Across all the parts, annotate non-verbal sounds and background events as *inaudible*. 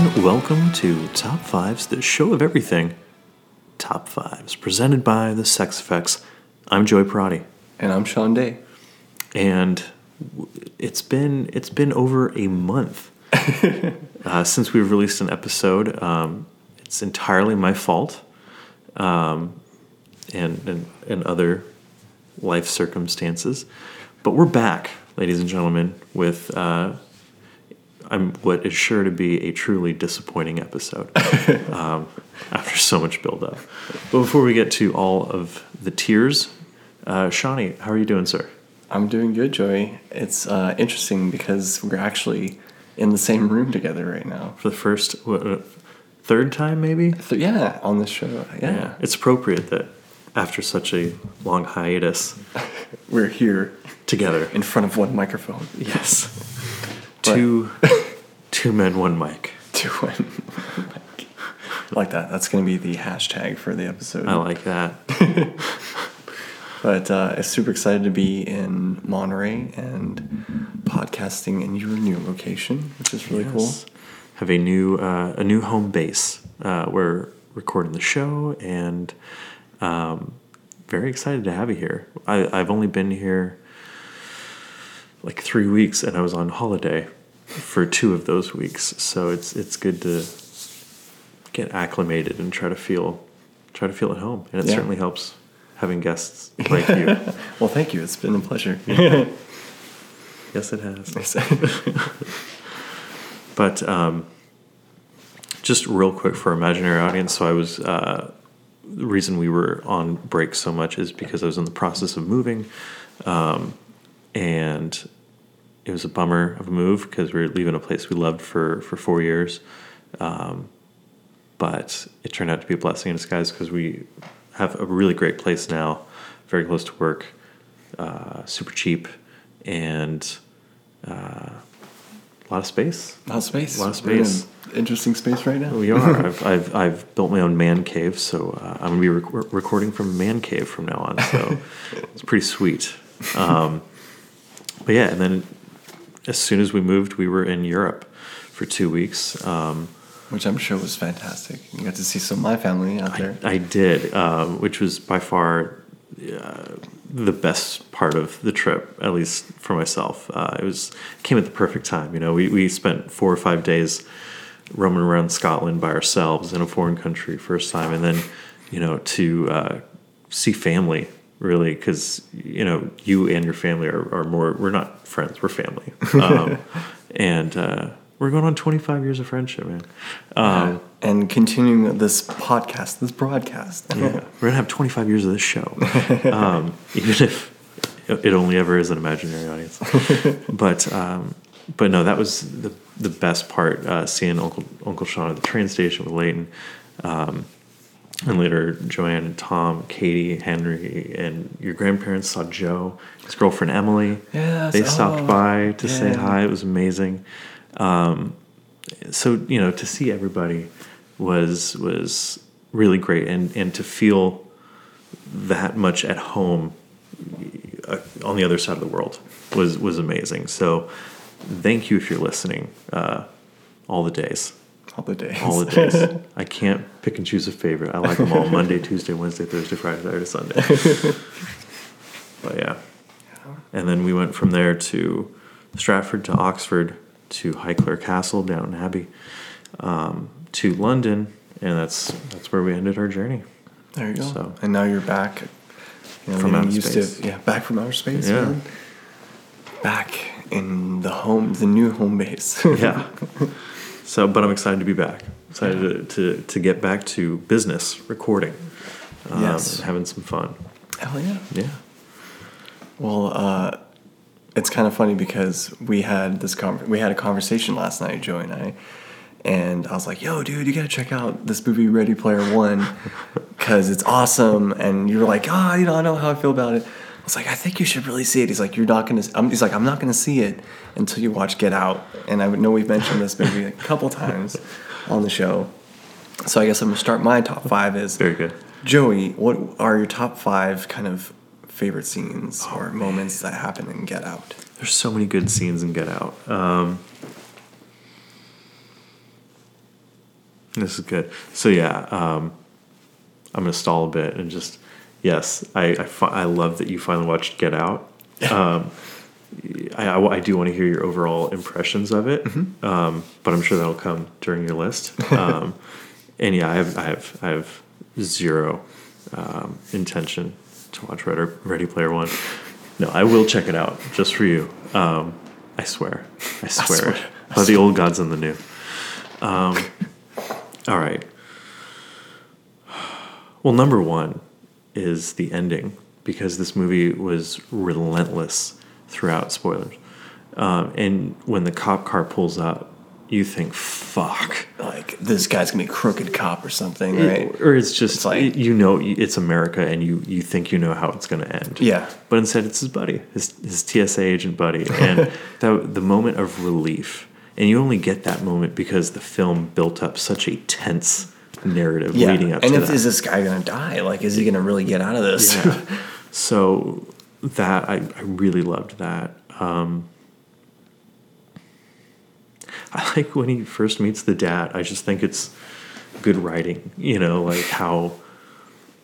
everyone. Welcome to Top Fives, the show of everything. Top Fives, presented by the Sex Effects. I'm Joey Parati, And I'm Sean Day. and it's been it's been over a month *laughs* uh, since we've released an episode. Um, it's entirely my fault, um, and, and and other life circumstances, but we're back, ladies and gentlemen, with. Uh, I'm what is sure to be a truly disappointing episode *laughs* um, after so much buildup. But before we get to all of the tears, uh, Shawnee, how are you doing, sir? I'm doing good, Joey. It's uh, interesting because we're actually in the same room together right now. For the first, what, uh, third time maybe? Th- yeah, on this show. Yeah. It's appropriate that after such a long hiatus, *laughs* We're here together. in front of one microphone. Yes. Two, *laughs* two men, one mic. *laughs* To one. mic. like that. That's going to be the hashtag for the episode. I like that. *laughs* But uh, I'm super excited to be in Monterey and podcasting in your new location, which is really Yes. Have a new uh, a new home base. Uh, we're recording the show, and um, very excited to have you here. I, I've only been here like three weeks, and I was on holiday for two of those weeks. So it's it's good to get acclimated and try to feel try to feel at home, and it Yeah. certainly helps having guests like you. *laughs* Well, thank you. It's been a pleasure. yes, it has. *laughs* *laughs* But um, just real quick for imaginary audience, so I was uh, the reason we were on break so much is because I was in the process of moving, um, and it was a bummer of a move because we were leaving a place we loved for for four years, um, but it turned out to be a blessing in disguise because we have a really great place now, very close to work, uh, super cheap, and uh, a lot of space. A lot of space. A lot of We're in space. interesting space right now. We are. *laughs* I've, I've, I've built my own man cave, so uh, I'm gonna be rec- recording from a man cave from now on. So *laughs* it's pretty sweet. Um, but yeah, and then as soon as we moved, we were in Europe for two weeks. Um, Which I'm sure was fantastic. You got to see some of my family out there. I did, um, which was by far uh, the best part of the trip, at least for myself. Uh, it was came at the perfect time. You know, we, we spent four or five days roaming around Scotland by ourselves in a foreign country first time, and then you know to uh, see family really because you know you and your family are, are more we're not friends we're family *laughs* um, and uh, we're going on 25 years of friendship man um, and continuing this podcast, this broadcast. yeah, we're gonna have 25 years of this show, *laughs* um, even if it only ever is an imaginary audience. *laughs* but um, but no, that was the the best part. Uh, seeing Uncle Uncle Sean at the train station with Leighton, um, and later Joanne and Tom, Katie, Henry, and your grandparents saw Joe, his girlfriend Emily. Yes, they stopped oh, by to say hi. It was amazing. Um, so you know to see everybody was was really great and and to feel that much at home uh, on the other side of the world was was amazing so thank you if you're listening uh, all the days All the days. all the days *laughs* i can't pick and choose a favorite i like them all monday *laughs* tuesday wednesday thursday friday saturday sunday *laughs* but yeah and then we went from there to Stratford to Oxford to Highclere Castle, Downton Abbey, um, to London, and that's that's where we ended our journey. There you go. So- and now you're back. You know, From outer used space. To, yeah, back from outer space. Yeah. man. Back in the home, the new home base. Yeah. So, but I'm excited to be back. Excited to, to, to get back to business recording. Um, Yes. having some fun. Hell yeah. Yeah. Well, uh, it's kind of funny because we had this con- we had a conversation last night, Joey and I, and I was like, "Yo, dude, you gotta check out this movie, Ready Player One, because it's awesome." And you were like, "Ah, you know, I know how I feel about it." Was like, "I think you should really see it." He's like, "You're not gonna." I'm, he's like, "I'm not gonna see it until you watch Get Out." And I know we've mentioned this movie a couple times on the show. So I guess I'm gonna start my top five. Is Very good. Joey, what are your top five kind of favorite scenes or moments that happen in Get Out? There's so many good scenes in Get Out. Um, This is good. So yeah, um, I'm gonna stall a bit and just yes, I I, fi- I love that you finally watched Get Out. *laughs* Um, I, I, I do want to hear your overall impressions of it, um, but I'm sure that'll come during your list. Um, *laughs* and yeah, I have I have I have zero um, intention to watch Ready, Ready Player One. No, I will check it out just for you. Um, I swear. I swear. swear. *laughs* By the old gods and the new. Um, all right. Well, number one is the ending because this movie was relentless throughout. Spoilers. Um, and when the cop car pulls up, you think, "Fuck." Like this guy's gonna be a crooked cop or something, It- right? or it's just It's like- you know it's America and you you think you know how it's to end. Yeah. But instead it's his buddy, his his TSA agent buddy, *laughs* and the the moment of relief. And you only get that moment because the film built up such a tense narrative Yeah. leading up and to if that. is this guy gonna die? Like, is he gonna really get out of this? Yeah. so that I, I really loved that. Um, I like when he first meets the dad. I just think it's good writing. You know, like how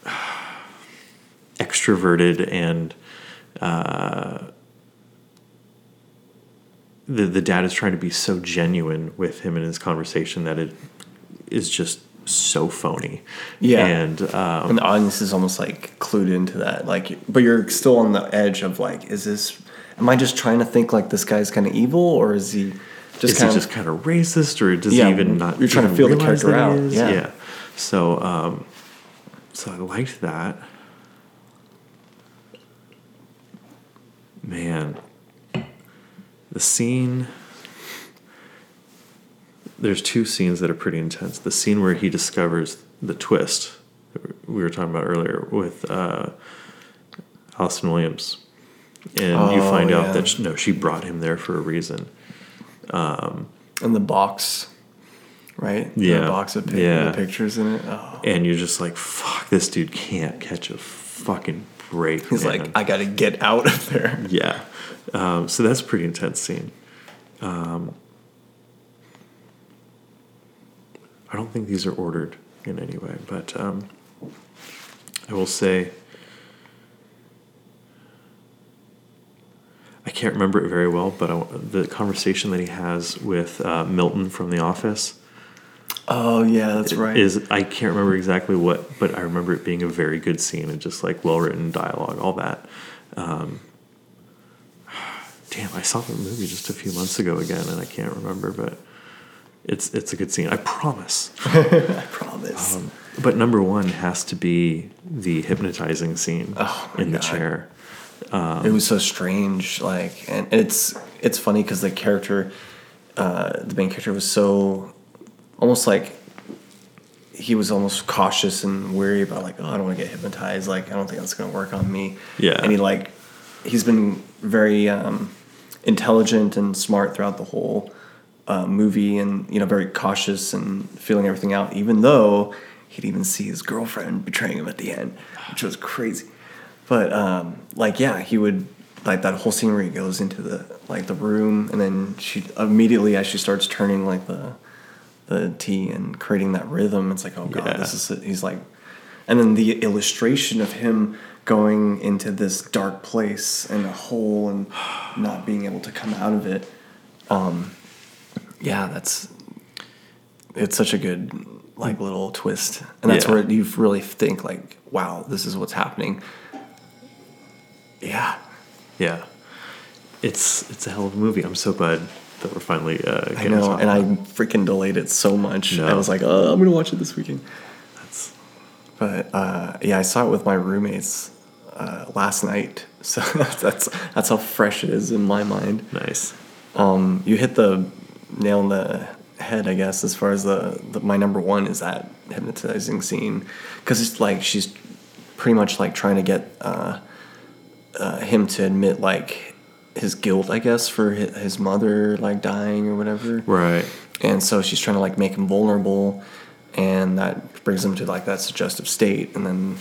*sighs* extroverted and uh, the the dad is trying to be so genuine with him in his conversation that it is just so phony. Yeah. and um, and the audience is almost like clued into that. Like, but you're still on the edge of like, is this? Am I just trying to think like this guy's kind of evil, or is he just is kind he of just kind of racist or does Yeah, he even not you're trying to feel the character out, is? yeah. so um so i liked that man the scene there's two scenes that are pretty intense the scene where he discovers the twist that we were talking about earlier with uh Allison Williams and you Oh, find yeah. out that sh- no she brought him there for a reason in the box, right? Yeah. the box of pic- Yeah. pictures in it. Oh. and you're just like, fuck, this dude can't catch a fucking break. He's man. like, I got to get out of there. yeah. Um, so that's a pretty intense scene. Um, I don't think these are ordered in any way, but um, I will say I can't remember it very well, but I, the conversation that he has with uh, Milton from The Office. Oh yeah, that's right. is I can't remember exactly what, but I remember it being a very good scene and just like well written dialogue, all that. Um, damn, I saw the movie just a few months ago again, and I can't remember, but it's it's a good scene. I promise. *laughs* I promise. Um, but number one has to be the hypnotizing scene Oh, in the God. chair. it was so strange, like, and it's it's funny because the character, uh, the main character, was so almost like he was almost cautious and wary about like, oh, I don't want to get hypnotized. Like, I don't think that's gonna work on me. Yeah. and he like, he's been very um, intelligent and smart throughout the whole uh, movie, and you know, very cautious and feeling everything out, even though he'd even see his girlfriend betraying him at the end, which was crazy. But um, like, yeah, he would like that whole scene where he goes into the like the room, and then she immediately as she starts turning like the the tea and creating that rhythm, it's like, oh god, Yeah. this is it. He's like, and then the illustration of him going into this dark place and a hole and not being able to come out of it. Um, yeah, that's it's such a good like little twist, and that's Yeah. where you really think like, wow, this is what's happening. Yeah, Yeah, it's it's a hell of a movie. I'm so glad that we're finally uh, I know, and I freaking delayed it so much. I was like, oh, I'm gonna watch it this weekend. That's But uh, yeah, I saw it with my roommates uh, last night, *laughs* so that's that's how fresh it is in my mind. nice. Um, you hit the nail on the head, I guess, as far as the, the my number one is that hypnotizing scene, because it's like she's pretty much like trying to get uh, uh, him to admit like his guilt, I guess, for his, his mother like dying or whatever. Right. and so she's trying to like make him vulnerable and that brings him to like that suggestive state. And then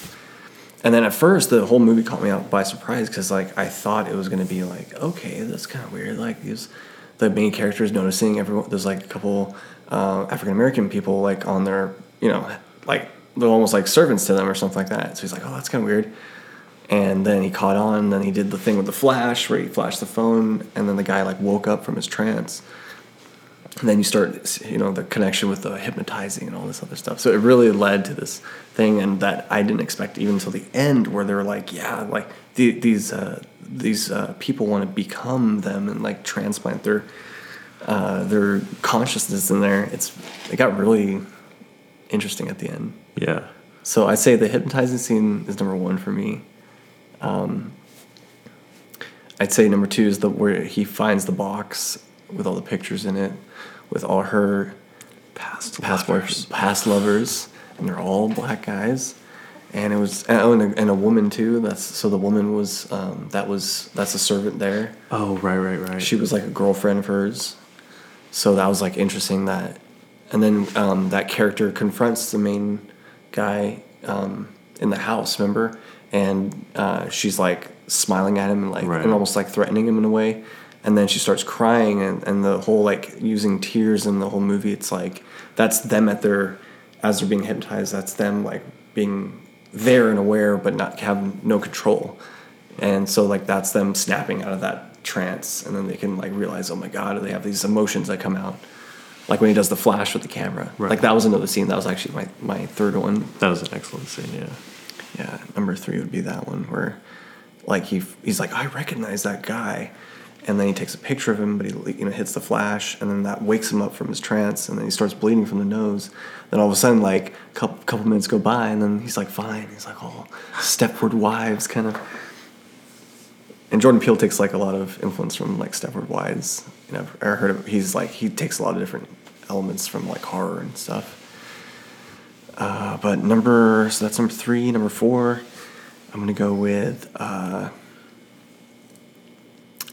and then at first the whole movie caught me out by surprise because like i thought it was going to be like okay that's kind of weird like these the main character is noticing everyone there's like a couple uh, African American people like on their you know like they're almost like servants to them or something like that. So he's like, oh, that's kind of weird. And then he caught on. And then he did the thing with the flash where he flashed the phone, and then the guy like woke up from his trance. And then you start, you know, the connection with the hypnotizing and all this other stuff. So it really led to this thing, and that I didn't expect even until the end, where they were like, yeah, like the, these uh, these uh, people want to become them and like transplant their uh, their consciousness in there. It's it got really interesting at the end. Yeah. So I say the hypnotizing scene is number one for me. Um, I'd say number two is the where he finds the box with all the pictures in it, with all her Past past lovers. past lovers, and they're all black guys. And it was oh, and a, and a woman too. That's so the woman was um, that was that's a servant there. Oh, right, right, right. She was like a girlfriend of hers. So that was like interesting that, and then um, that character confronts the main guy um, in the house, remember? And uh, she's like smiling at him and like Right. and almost like threatening him in a way. And then she starts crying and, and the whole like using tears in the whole movie. It's like that's them at their as they're being hypnotized. That's them like being there and aware but not have no control. And so like that's them snapping out of that trance and then they can like realize oh my god they have these emotions that come out like when he does the flash with the camera Right. like that was another scene that was actually my, my third one that was an excellent scene. Yeah. yeah number three would be that one where like he he's like i recognize that guy and then he takes a picture of him but he you know hits the flash and then that wakes him up from his trance and then he starts bleeding from the nose then all of a sudden like a couple, couple minutes go by and then he's like fine he's like oh stepford wives kind of and Jordan Peele takes like a lot of influence from like Stepford Wives. You know, I heard of, he's like he takes a lot of different elements from like horror and stuff. Uh, but number so that's number three. Number four, I'm gonna go with. Uh,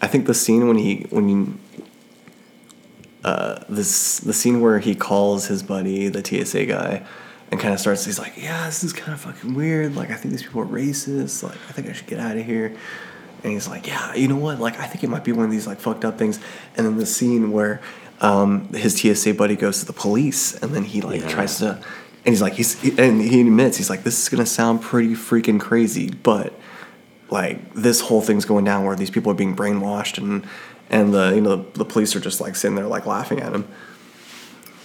I think the scene when he when you. Uh, this the scene where he calls his buddy the TSA guy and kind of starts he's like yeah this is kind of fucking weird like I think these people are racist like I think I should get out of here and he's like, yeah, you know what? Like, I think it might be one of these like fucked up things. And then the scene where um, his TSA buddy goes to the police, and then he like Yeah. tries to, and he's like, he's he, and he admits he's like, this is gonna sound pretty freaking crazy, but like this whole thing's going down where these people are being brainwashed, and and the you know the, the police are just like sitting there like laughing at him.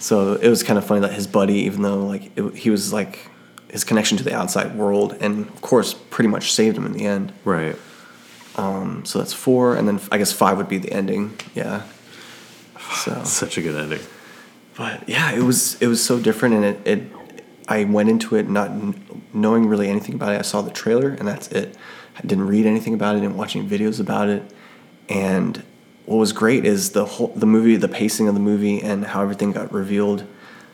So it was kind of funny that his buddy, even though like it, he was like his connection to the outside world, and of course pretty much saved him in the end. Right. Um, so that's four, and then I guess five would be the ending. Yeah. *sighs* So, Such a good ending. but yeah, it was it was so different, and it, it I went into it not kn- knowing really anything about it. I saw the trailer, and that's it. I didn't read anything about it. Didn't watch any videos about it. And what was great is the whole the movie, the pacing of the movie, and how everything got revealed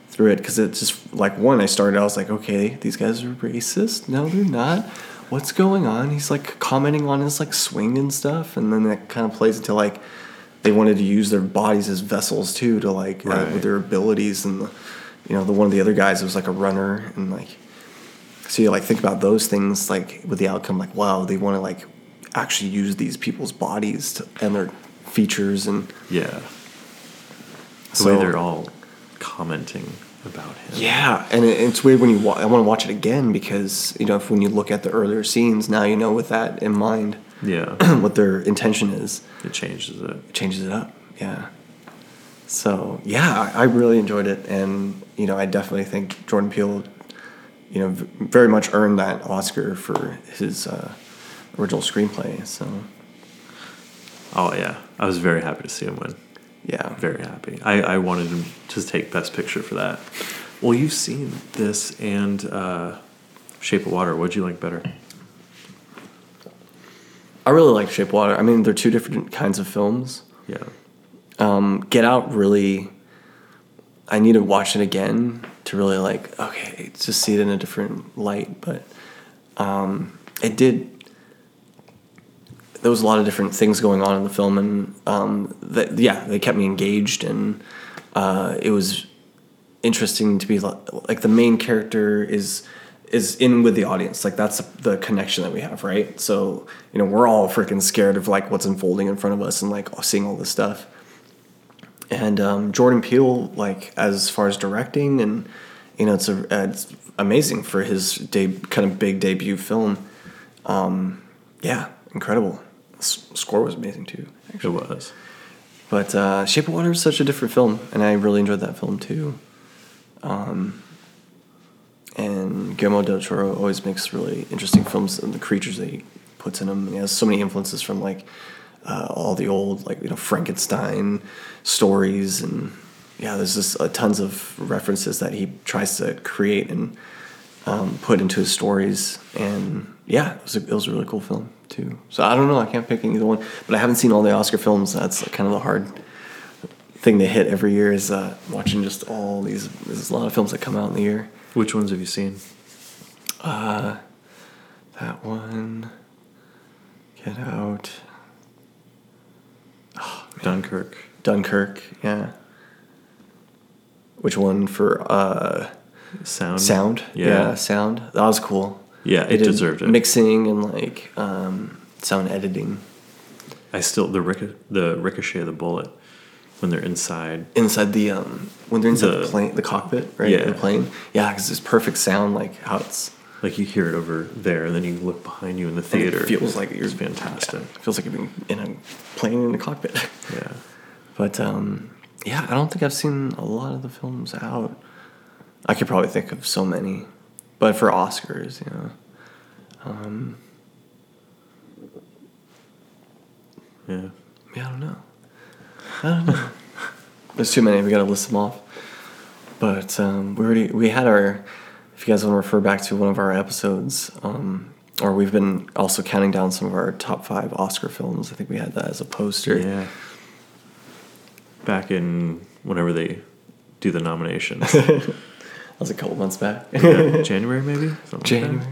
through it. Because it's just like one, I started. I was like, okay, these guys are racist. No, they're not. What's going on? He's like commenting on his like swing and stuff, and then that kind of plays into like they wanted to use their bodies as vessels too to like uh, with their abilities and the, you know the one of the other guys was like a runner and like so you like think about those things like with the outcome like wow they want to like actually use these people's bodies to, and their features and Yeah. The So- way they're all commenting about him. yeah and it, it's weird when you wa- I want to watch it again because you know if when you look at the earlier scenes now you know with that in mind *clears throat* Yeah. what their intention is it changes it. it changes it up. Yeah. So yeah, I I really enjoyed it, and you know, I definitely think Jordan Peele, you know, v- very much earned that Oscar for his uh, original screenplay. So Oh yeah. I was very happy to see him win. yeah, Very happy. I, I wanted him to take Best Picture for that. Well, you've seen this and uh, Shape of Water. What'd you like better? I really like Shape of Water. I mean, they're two different kinds of films. Yeah. Um, Get Out really, I need to watch it again to really like okay, to see it in a different light. But um, it did. There was a lot of different things going on in the film, and um, that yeah, they kept me engaged, and uh, it was interesting to be like, like the main character is is in with the audience like that's the connection that we have right so you know we're all freaking scared of like what's unfolding in front of us and like seeing all this stuff and um, Jordan Peele, like as far as directing, and you know, it's a it's amazing for his de- kind of big debut film. Um, yeah, incredible. S- score was amazing too. It was. But uh, Shape of Water is such a different film, and I really enjoyed that film too. Um, and Guillermo del Toro always makes really interesting films, and the creatures that he puts in them. He has so many influences from like uh, all the old like you know Frankenstein stories, and yeah, there's just uh, tons of references that he tries to create and um, put into his stories. And yeah, it was a, it was a really cool film too. So I don't know, I can't pick either one, but I haven't seen all the Oscar films. That's kind of the hard thing to hit every year is uh, watching just all these. There's a lot of films that come out in the year. Which ones have you seen? Uh, that one. Get Out. Dunkirk. Dunkirk, yeah. Which one for uh, Sound. sound? Yeah. sound. That was cool. Yeah, it deserved it. Mixing and like um, sound editing I still the rico- the ricochet of the bullet when they're inside. inside the um when they're inside the, The- plane, the cockpit, right? Yeah. The plane. Yeah, because it's perfect sound, like how it's. Like you hear it over there, and then you look behind you in the theater. It feels like you're it's fantastic. It feels like you're in a plane in the cockpit. *laughs* Yeah. But um, yeah, I don't think I've seen a lot of the films out. I could probably think of so many, but for Oscars, you know, um, Yeah. yeah, I don't know. I don't know. *laughs* There's too many. We got to list them off. But um, we already we had our. If you guys want to refer back to one of our episodes, um, or we've been also counting down some of our top five Oscar films. I think we had that as a poster. Yeah. Back in whenever they do the nominations, *laughs* That was a couple months back. Yeah, January maybe. Something like that. January.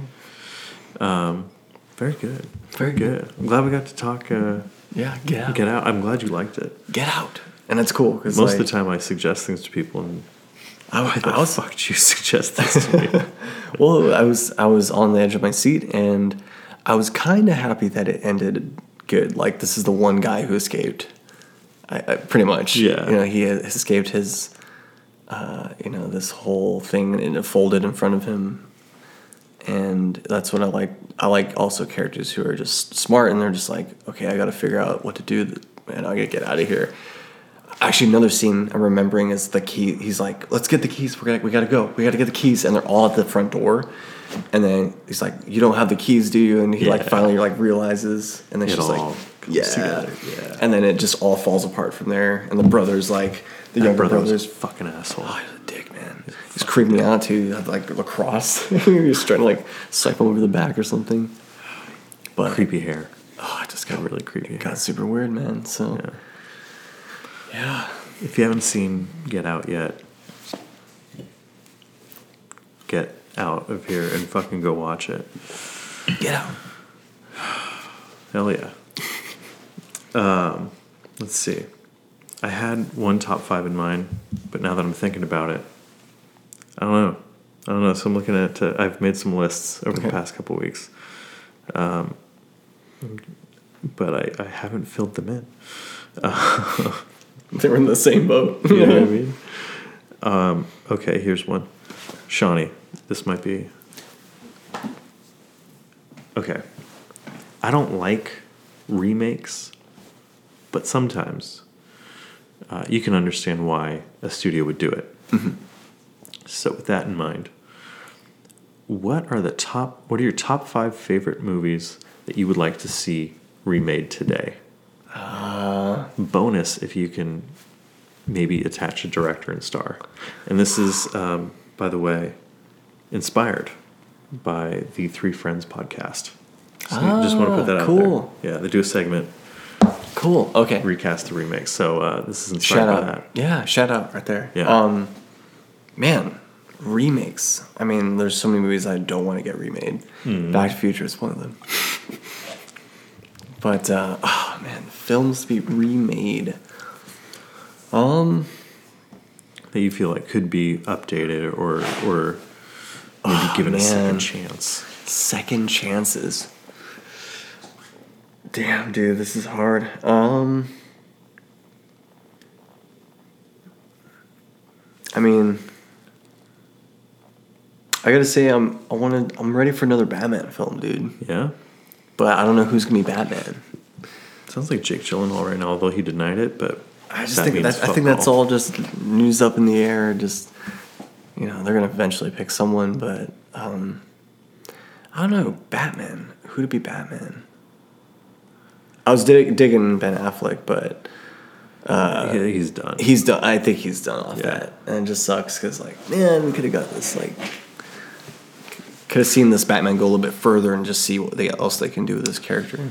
Um, very good. Very good. I'm glad we got to talk. Uh, Yeah, get out. Get out. I'm glad you liked it. Get out. And that's cool because Most of the time, I suggest things to people, and I, why the I was fuck did you *laughs* suggest this to me? *laughs* well. I was I was on the edge of my seat, and I was kind of happy that it ended good. Like this is the one guy who escaped. I, I pretty much. Yeah. You know, he escaped his. Uh, you know, this whole thing and it folded in front of him, and that's what I like. I like also characters who are just smart and they're just like, okay, I got to figure out what to do, and I got to get out of here. Actually, another scene I'm remembering is the key. He's like, "Let's get the keys. We're gonna, we gotta go. We gotta get the keys." And they're all at the front door. And then he's like, "You don't have the keys, do you?" And he like finally like realizes, and then It she's all like, "Yeah, together, yeah. And then it just all falls apart from there. And the brothers like the That younger brother brothers. fucking asshole. Oh, he's a dick, man. He's creeping me out too. Like lacrosse. *laughs* he's trying to like swipe him over the back or something. But Creepy hair. oh, it just Got really creepy. it got super weird, man. So Yeah. Yeah. If you haven't seen Get Out yet, get out of here and fucking go watch it. Get out. Hell yeah. Um, let's see. I had one top five in mind, but now that I'm thinking about it, I don't know. I don't know. So I'm looking at. Uh, I've made some lists over the past couple weeks, um, but I, I haven't filled them in. *laughs* They were in the same boat. *laughs* You know what I *laughs* mean? Um, okay, here's one. Shawnee, this might be. Okay. I don't like remakes, but sometimes uh, you can understand why a studio would do it. So, with that in mind, what are the top? What are your top five favorite movies that you would like to see remade today? Uh, bonus if you can maybe attach a director and star. And this is, um, by the way, inspired by the Three Friends podcast. So I just want to put that Ah, out cool. there. Yeah, they do a segment, cool. Okay. recast the remake. So uh, this is inspired Shout by out. that. Yeah, shout out right there. Yeah. Um, man, remakes. I mean, there's so many movies I don't want to get remade. Hmm. Back to Future is one of them. But uh, oh man, films to be remade. Um, That you feel like could be updated or or maybe Oh, given a second chance. second chances. Damn, dude, this is hard. Um, I mean, I gotta say, I'm I want to I'm ready for another Batman film, dude. Yeah. But I don't know who's gonna be Batman. Sounds like Jake Gyllenhaal right now, although he denied it. But I just that think that, I think that's all just news up in the air. Just you know, they're gonna eventually pick someone, but um, I don't know. Batman. Who to be Batman? I was dig- digging Ben Affleck, but Yeah, he's done. he's done. I think he's done off Yeah. that, and it just sucks because like, man, we could have got this like. Could have seen this Batman go a little bit further and just see what they, else they can do with this character.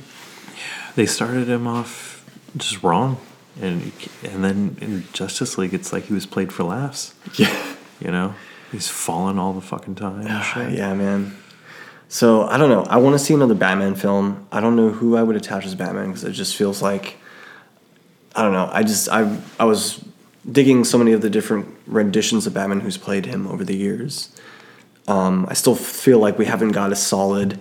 they started him off just wrong, and and then in Justice League, it's like he was played for laughs. Yeah. You know, he's falling all the fucking time. Ah, shit. yeah, man. So I don't know. I want to see another Batman film. I don't know who I would attach as Batman because it just feels like I don't know. I just I I was digging so many of the different renditions of Batman who's played him over the years. Um, I still feel like we haven't got a solid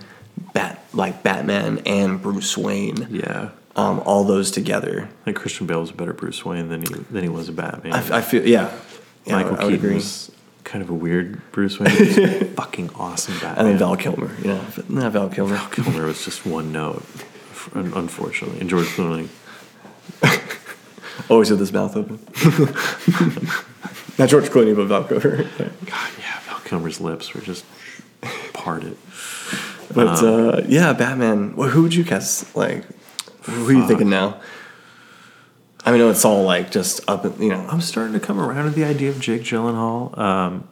bat like Batman and Bruce Wayne. Yeah. Um, all those together. I think Christian Bale was a better Bruce Wayne than he than he was a Batman. I, I feel yeah. yeah Michael I Keaton was kind of a weird Bruce Wayne. *laughs* Fucking awesome Batman. And then Val Kilmer. Know, not Val Kilmer. Val Kilmer was just one note, unfortunately. And George Clooney. *laughs* Always with his mouth open. *laughs* Not George Clooney, but Val Kilmer. God, yeah, Kilmer's lips were just parted. But uh, yeah, Batman. Well, who would you guess? Like, who are you thinking now? I mean, it's all like just up. You know, I'm starting to come around to the idea of Jake Gyllenhaal. Um,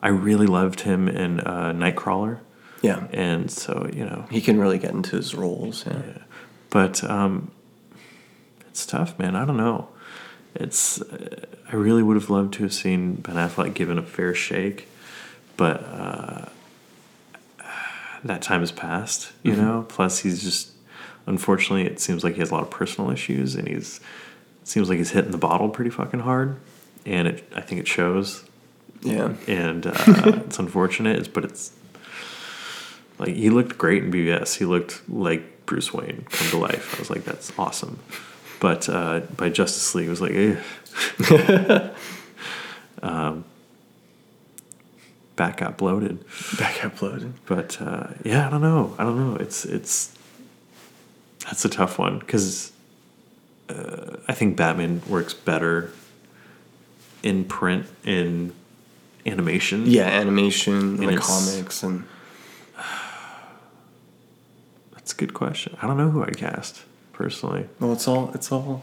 I really loved him in uh, Nightcrawler, yeah, and so you know, he can really get into his roles. Yeah, but um, it's tough, man. I don't know. It's uh, I really would have loved to have seen Ben Affleck given a fair shake, but uh, that time has passed. You know. Plus, he's just unfortunately, it seems like he has a lot of personal issues, and he's it seems like he's hitting the bottle pretty fucking hard, and it I think it shows yeah. and uh, *laughs* it's unfortunate. But it's like he looked great in BVS. He looked like Bruce Wayne come to life. I was like, that's awesome. But uh, by Justice League, it was like, eh. *laughs* um, back got bloated. Back got bloated. But uh, yeah, I don't know. I don't know. It's it's that's a tough one because uh, I think Batman works better in print in animation. Yeah, animation, And like comics, and *sighs* That's a good question. I don't know who I'd cast personally. well, it's all it's all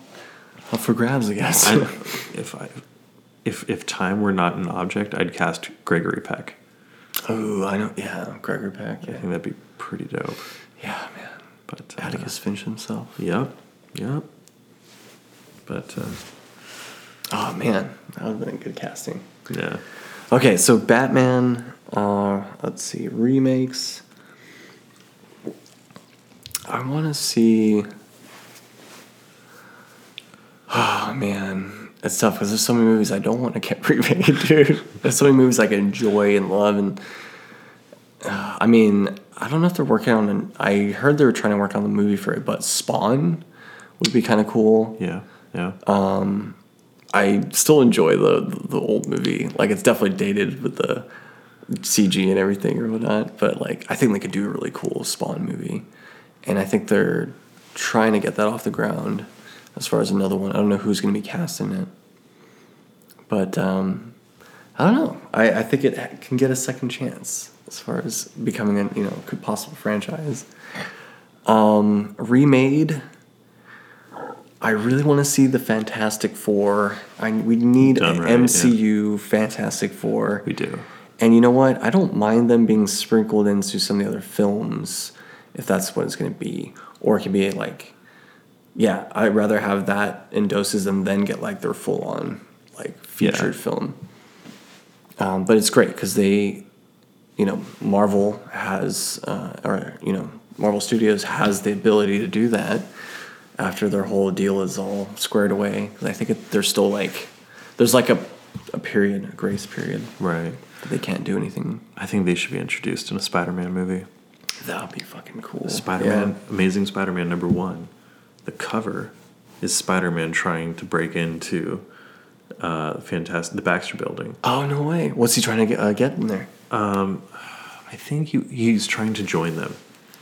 up for grabs, I guess. I, *laughs* if I if if time were not an object, I'd cast Gregory Peck. oh, I know. Yeah, Gregory Peck. I think that'd be pretty dope. yeah man. But uh, Atticus Finch himself. Yep, yep. But uh, Oh man, that would have been a good casting. yeah, Okay, so Batman, uh, let's see, remakes. I want to see. *sighs* Oh man, it's tough because there's so many movies I don't want to get *laughs* remade, dude. There's so many movies I can enjoy and love, and uh, I mean, I don't know if they're working on. An, I heard they were trying to work on the movie for it, but Spawn would be kind of cool. yeah, yeah. I still enjoy the the old movie. Like it's definitely dated with the CG and everything or whatnot, but like I think they could do a really cool Spawn movie, and I think they're trying to get that off the ground. As far as another one, I don't know who's going to be cast in it, but um, I don't know. I, I think it can get a second chance as far as becoming a you know could possible franchise. Um, remade. I really want to see the Fantastic Four. I we need an right, yeah. MCU Fantastic Four. we do. And you know what? I don't mind them being sprinkled into some of the other films if that's what it's going to be. Or it can be like, yeah, I'd rather have that in doses and then get like their full on like featured Yeah. film. Um, but it's great because they, you know, Marvel has, uh, or, you know, Marvel Studios has the ability to do that after their whole deal is all squared away. I think it, there's still like, there's like a, a period, a grace period. Right. They can't do anything. I think they should be introduced in a Spider-Man movie. That would be fucking cool. Spider-Man, Amazing Spider-Man number one. The cover is Spider-Man trying to break into uh, fantastic, the Baxter Building. Oh no way! What's he trying to get, uh, get in there? I think he, he's trying to join them.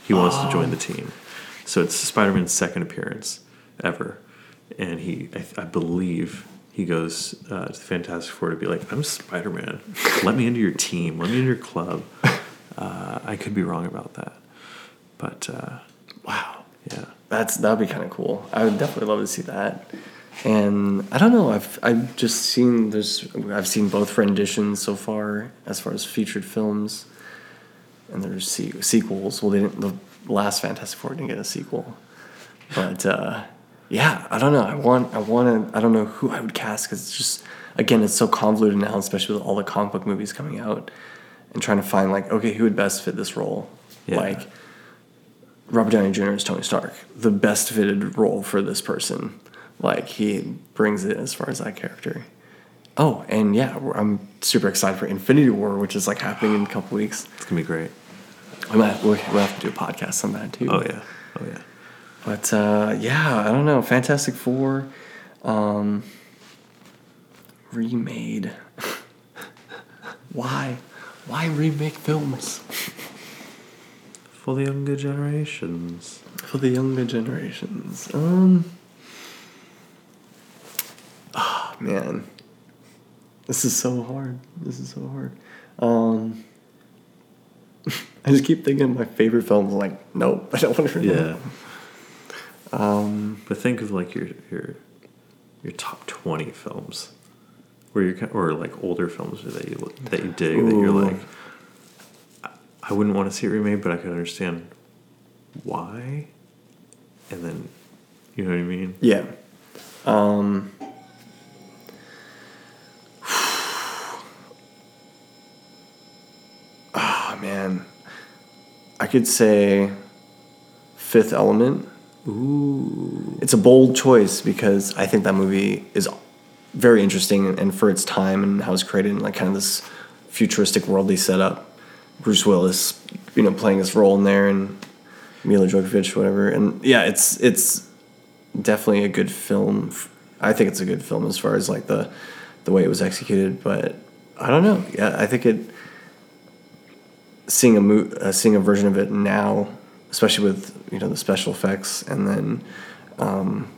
He wants to join the team. So it's Spider Man's second appearance ever. And he, I, I believe, he goes uh, to the Fantastic Four to be like, I'm Spider Man. Let me into your team. Let me into your club. *laughs* Uh, I could be wrong about that. But uh, Wow, yeah. That's that'd be kind of cool. I would definitely love to see that. And I don't know. I've I've just seen there's I've seen both renditions so far as far as featured films, and there's se- sequels. Well, they didn't. The last Fantastic Four didn't get a sequel, but uh, yeah, I don't know. I want I want to. I don't know who I would cast because it's just again it's so convoluted now, especially with all the comic book movies coming out, and trying to find like okay who would best fit this role, Yeah. like. Robert Downey Jr. is Tony Stark, the best fitted role for this person. Like he brings it as far as that character. Oh, and yeah, I'm super excited for Infinity War, which is like happening in a couple weeks. It's to be great. We might we'll, we'll have to do a podcast on that too. Oh, yeah. Oh, yeah. But uh, yeah, I don't know. Fantastic Four, um, remade. *laughs* Why? Why remake films *laughs* For the younger generations. for the younger generations? Um. Oh man, this is so hard. This is so hard. Um. *laughs* I just keep thinking of my favorite films. Like, nope, I don't want to. Yeah. Um. But think of like your your your top twenty films, where you or like older films that you that you dig that you're like, I, wouldn't want to see it remade, but I can understand why, and then you know what I mean. Yeah. Um, *sighs* ah, man. I could say Fifth Element. Ooh. It's a bold choice because I think that movie is very interesting and for its time and how it's created in like kind of this futuristic worldly setup. Bruce Willis, you know, playing his role in there and Milla Jovovich, whatever. And yeah, it's it's definitely a good film. I think it's a good film as far as like the the way it was executed, but I don't know. Yeah, I think it seeing a mo- uh, seeing a version of it now, especially with you know the special effects, and then um,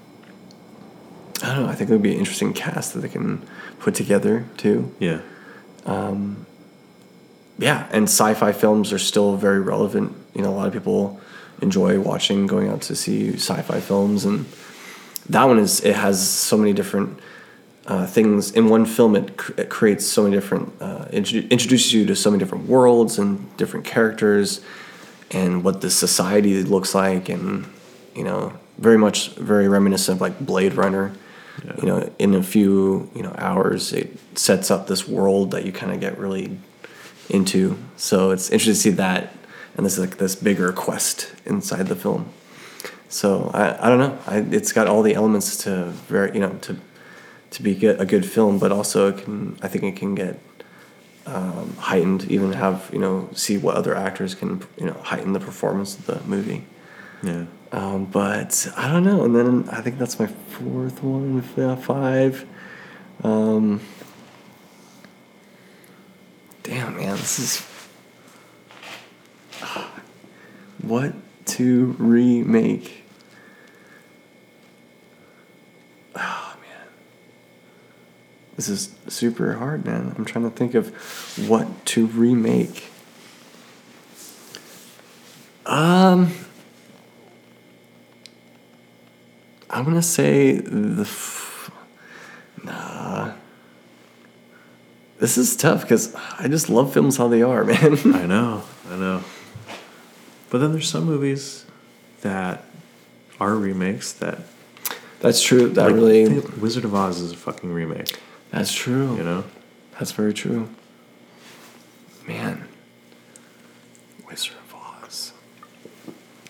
I don't know. I think it would be an interesting cast that they can put together too. Yeah. Yeah, and sci-fi films are still very relevant. You know, a lot of people enjoy watching, going out to see sci-fi films, and that one is it has so many different uh, things in one film. It, cr- it creates so many different uh, introdu- introduces you to so many different worlds and different characters, and what the society looks like, and you know, very much very reminiscent of like Blade Runner. Yeah. You know, in a few you know hours, it sets up this world that you kind of get really into. So it's interesting to see that, and this is like this bigger quest inside the film. So I, I don't know. I, it's got all the elements to very you know to to be good, a good film, but also it can I think it can get um, heightened. Even have you know see what other actors can you know heighten the performance of the movie. Yeah. Um, but I don't know. And then I think that's my fourth one, five. Um, damn, man, this is. What to remake? Oh, man. This is super hard, man. I'm trying to think of what to remake. Um. I'm gonna say the. This is tough because I just love films how they are, *laughs* man. I know. I know. But then there's some movies that are remakes that that's true. That like, really. Wizard of Oz is a fucking remake. That's true. You know. That's very true. Man. Wizard of Oz.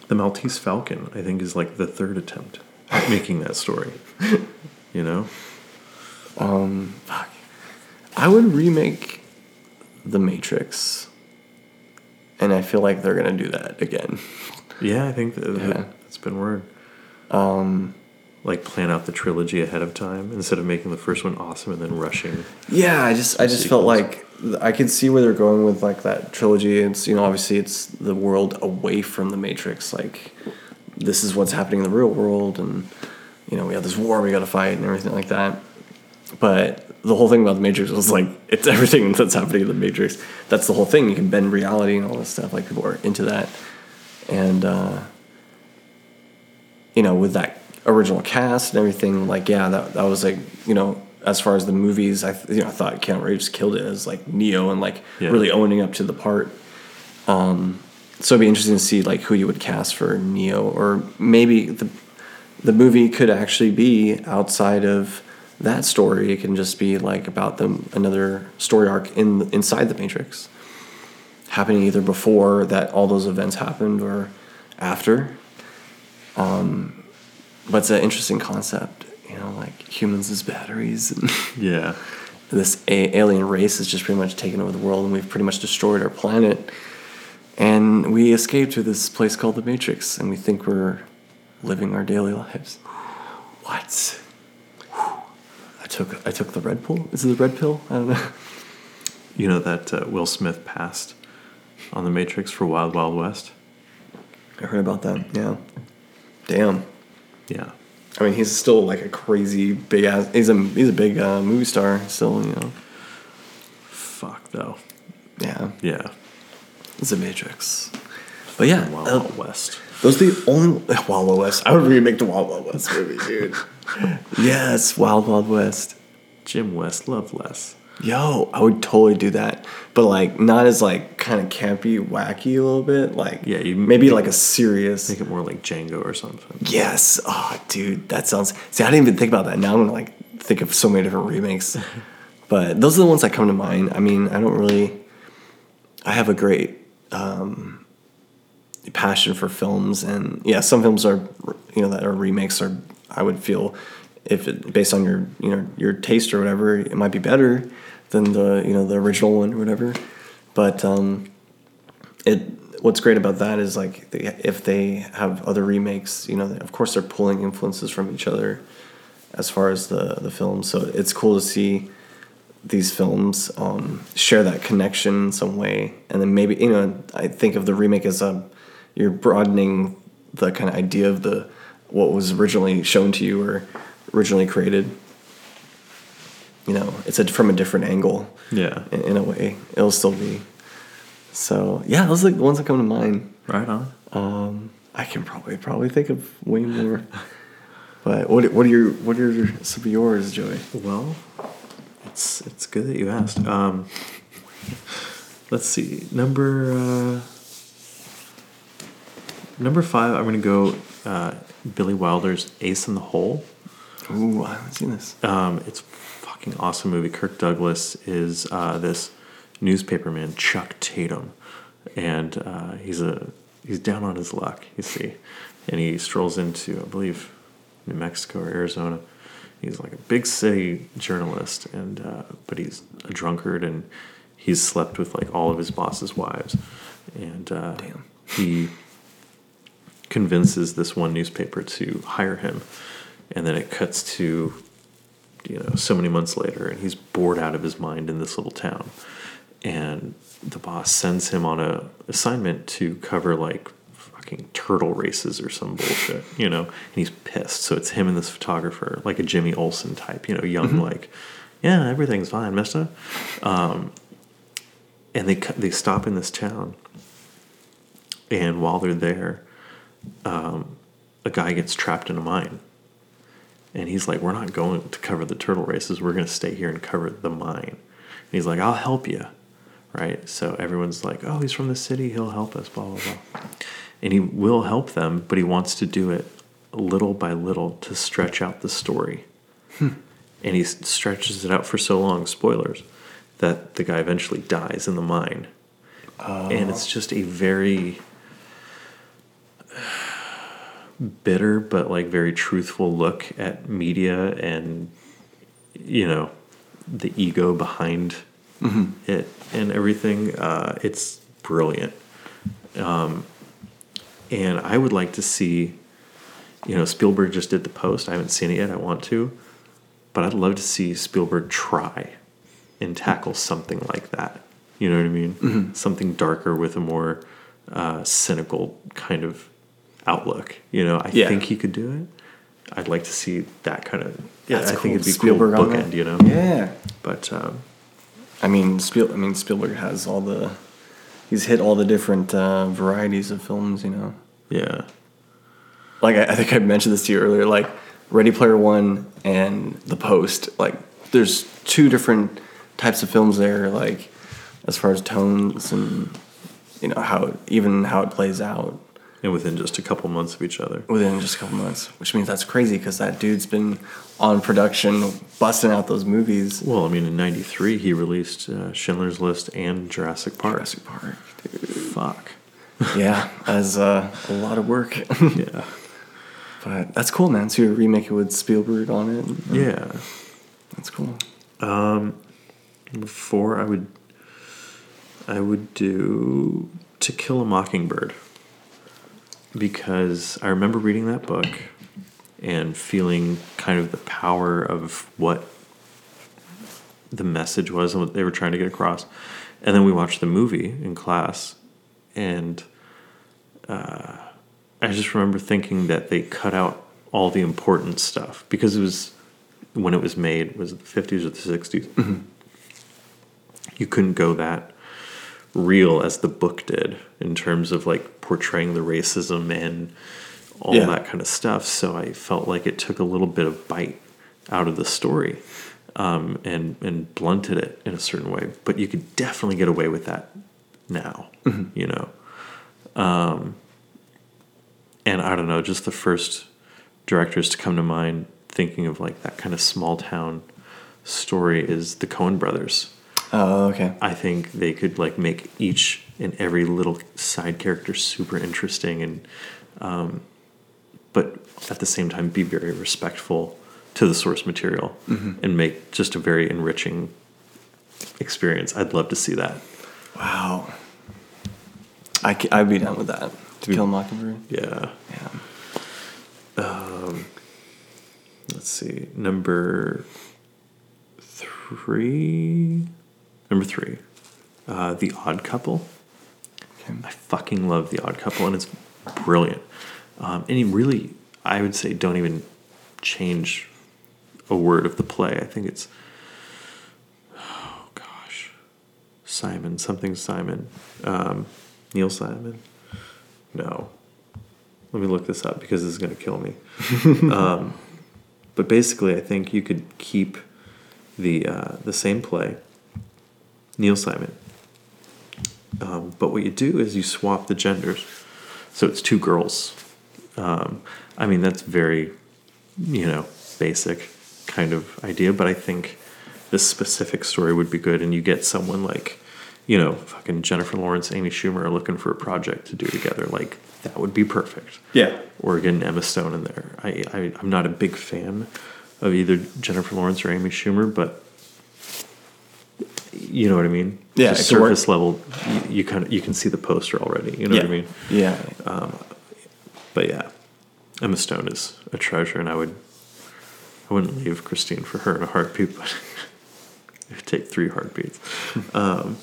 The Maltese Falcon, I think, is like the third attempt at making that story. *laughs* You know? Um. I would remake The Matrix. And I feel like they're gonna do that again. *laughs* Yeah, I think that, Yeah. that's been word. Um, like plan out the trilogy ahead of time instead of making the first one awesome and then rushing. Yeah, I just I just felt like I could see where they're going with like that trilogy. It's you know obviously it's the world away from the Matrix. Like this is what's happening in the real world, and you know we have this war we got to fight and everything like that. But the whole thing about the Matrix was like it's everything *laughs* that's happening in the Matrix. That's the whole thing. You can bend reality and all this stuff. Like people are into that, and uh, you know with that original cast and everything, like yeah, that that was like you know as far as the movies, I you know I thought Keanu Reeves killed it as like Neo and like Yeah. really owning up to the part. Um, so it'd be interesting to see like who you would cast for Neo, or maybe the the movie could actually be outside of that story. It can just be like about them another story arc in inside the Matrix, happening either before that all those events happened or after. Um, but it's an interesting concept, you know, like humans as batteries and. *laughs* Yeah. this a- alien race has just pretty much taken over the world and we've pretty much destroyed our planet and we escaped to this place called the matrix and we think we're living our daily lives what took i took the red pill is it the red pill i don't know You know that uh, Will Smith passed on the Matrix for Wild Wild West. i heard about that yeah damn Yeah. i mean he's still like a crazy big ass he's a he's a big uh, movie star still you know Fuck though. yeah Yeah. it's a matrix but yeah Wild uh, Wild West. Those are the only Wild Wild West. I would remake the Wild Wild West movie, dude. *laughs* yes, Wild Wild West. Jim West, Loveless. Yo, I would totally do that, but like not as like kind of campy, wacky a little bit. Like Yeah, you- maybe like a serious. Make it more like Django or something. Yes. Oh, dude, that sounds. See, I didn't even think about that. Now I'm gonna like think of so many different remakes, *laughs* but those are the ones that come to mind. I mean, I don't really. I have a great um, passion for films, and yeah, some films are you know that are remakes are I would feel if it, based on your you know your taste or whatever, it might be better than the you know the original one or whatever, but. um it what's great about that is like they, if they have other remakes you know of course they're pulling influences from each other as far as the the films so it's cool to see these films um, share that connection in some way. And then maybe you know i think of the remake as a you're broadening the kind of idea of the what was originally shown to you or originally created you know it's a, from a different angle Yeah. in, in a way. It'll still be. So yeah, those are the ones that come to mind. Right on. Um, I can probably probably think of way more. *laughs* But what what are your what are your, some of yours, Joey? Well, it's it's good that you asked. Um, let's see. Number uh, number five. I'm gonna go uh, Billy Wilder's Ace in the Hole. Ooh, I haven't seen this. Um, it's a fucking awesome movie. Kirk Douglas is uh, this newspaperman, Chuck Tatum, and uh, he's a he's down on his luck. You see, and he strolls into I believe New Mexico or Arizona. He's like a big city journalist, and uh, but he's a drunkard, and he's slept with like all of his boss's wives, and uh, Damn. he convinces this one newspaper to hire him, and then it cuts to you know so many months later, and he's bored out of his mind in this little town, and the boss sends him on a assignment to cover like fucking turtle races or some bullshit, you know, and he's pissed. So it's him and this photographer, like a Jimmy Olsen type, you know, young like, yeah, everything's fine, Mister. Um, and they they stop in this town, and while they're there, um, a guy gets trapped in a mine. And he's like, We're not going to cover the turtle races. We're going to stay here and cover the mine. And he's like, I'll help you. Right? So everyone's like, Oh, he's from the city. He'll help us, blah, blah, blah. And he will help them, but he wants to do it little by little to stretch out the story. And he stretches it out for so long, spoilers, that the guy eventually dies in the mine. And it's just a very bitter but like very truthful look at media and you know the ego behind it and everything uh, it's brilliant um, and i would like to see you know, Spielberg just did the post. I haven't seen it yet. I want to, but I'd love to see Spielberg try and tackle something like that. You know what I mean? Something darker with a more uh, cynical kind of outlook. You know, I Yeah. think he could do it. I'd like to see that kind of. Yeah, That's I cool. think it'd be Spielberg cool bookend. You know, Yeah. but um, I mean, Spiel. I mean, Spielberg has all the. He's hit all the different uh, varieties of films. You know, yeah, like I, I think I mentioned this to you earlier. Like Ready Player One and The Post. Like, there's two different types of films there. Like, as far as tones and you know how it, even how it plays out and within just a couple months of each other. within just a couple months. Which means that's crazy because that dude's been on production, busting out those movies. Well, I mean, in '93 he released uh, Schindler's List and Jurassic Park. Jurassic Park. Dude. Fuck. Yeah, *laughs* that's uh, a lot of work. Yeah. *laughs* But that's cool, man. So you remake it with Spielberg on it. Yeah. That's cool. Before I would, I would do To Kill a Mockingbird because I remember reading that book and feeling kind of the power of what the message was and what they were trying to get across. And then we watched the movie in class, and uh, I just remember thinking that they cut out all the important stuff because it was when it was made was it the 50s or the 60s you couldn't go that real as the book did in terms of like portraying the racism and all Yeah. that kind of stuff. So I felt like it took a little bit of bite out of the story um, and and blunted it in a certain way. But you could definitely get away with that now, you know. Um, and I don't know, just the first directors to come to mind thinking of like that kind of small town story is the Coen brothers. Oh, okay. I think they could like make each and every little side character super interesting and um, but at the same time be very respectful to the source material and make just a very enriching experience. I'd love to see that. Wow. I c- I'd be down with that. To kill a mockingbird. Yeah. Yeah. Um, Let's see. Number three. Number three. Uh, the Odd Couple. Okay. I fucking love The Odd Couple, and it's brilliant. Um, and you really, I would say, don't even change a word of the play. I think it's, oh gosh, Simon, something Simon. Um, Neil Simon? No. Let me look this up because this is going to kill me. *laughs* um, but basically, I think you could keep the uh, the same play, Neil Simon. Um, but what you do is you swap the genders, so it's two girls. Um, I mean, that's very, you know, basic kind of idea. But I think this specific story would be good, and you get someone like, you know, fucking Jennifer Lawrence, Amy Schumer are looking for a project to do together. Like that would be perfect Yeah. or getting Emma Stone in there. I, I I'm not a big fan of either Jennifer Lawrence or Amy Schumer, but you know what I mean. Yeah, Just surface level, you, you kind of you can see the poster already. You know yeah. what I mean. Yeah. Um, but yeah, Emma Stone is a treasure, and I would I wouldn't leave Christine for her in a heartbeat, but *laughs* it would take three heartbeats. *laughs* um,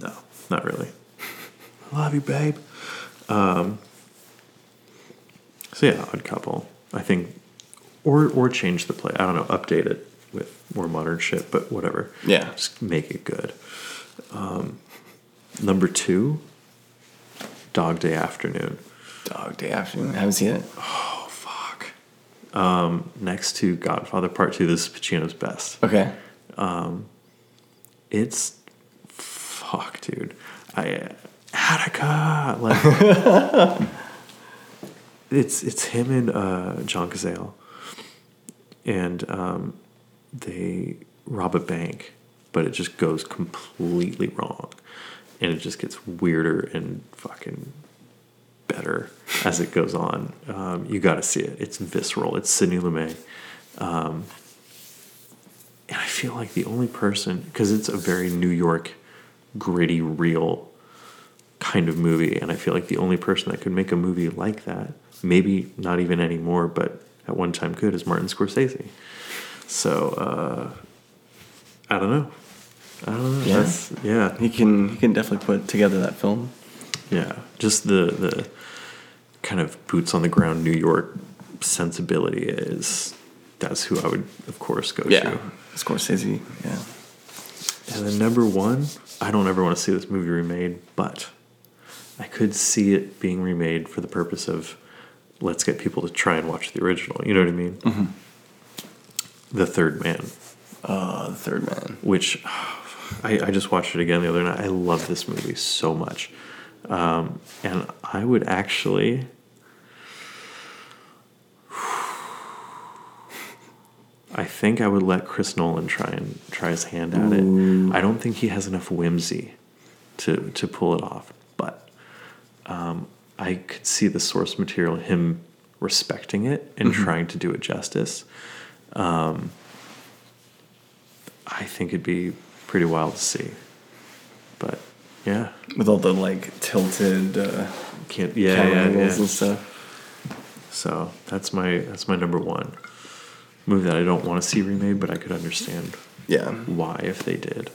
no, not really. I love you, babe. Um, so yeah, odd couple. I think, or or change the play. I don't know, update it with more modern shit, but whatever. Yeah. just make it good. Um, number two, Dog Day Afternoon. Dog Day Afternoon. I haven't seen it. Oh fuck. Um, next to Godfather Part Two, this is Pacino's best. Okay. It's fuck, dude. I Attica like *laughs* it's it's him and uh, John Cazale, and um, they rob a bank, but it just goes completely wrong, and it just gets weirder and fucking better as it goes on. Um, you got to see it. It's visceral. It's Sidney Lumet. Um, and I feel like the only person, because it's a very New York, gritty, real kind kind of movie, and I feel like the only person that could make a movie like that, maybe not even anymore, but at one time could, is Martin Scorsese. So uh, I don't know. I don't know. Yeah. Yeah, He can he can definitely put together that film. yeah. Just the the kind of boots on the ground New York sensibility is. That's who I would, of course, go to. Scorsese. Yeah. And then number one, I don't ever want to see this movie remade, but I could see it being remade for the purpose of let's get people to try and watch the original. You know what I mean? Mm-hmm. The Third Man, Uh, the Third Man. which *sighs* I, I just watched it again the other night. I love this movie so much. Um, and I would actually. *sighs* I think I would let Chris Nolan try and try his hand at it. I don't think he has enough whimsy to to pull it off, but um, I could see the source material, him respecting it and trying to do it justice. Um, I think it'd be pretty wild to see, but yeah, With all the like tilted uh, can't yeah camera yeah, angles yeah. and stuff. So that's my that's my number one movie that I don't want to see remade, but I could understand Yeah. why if they did.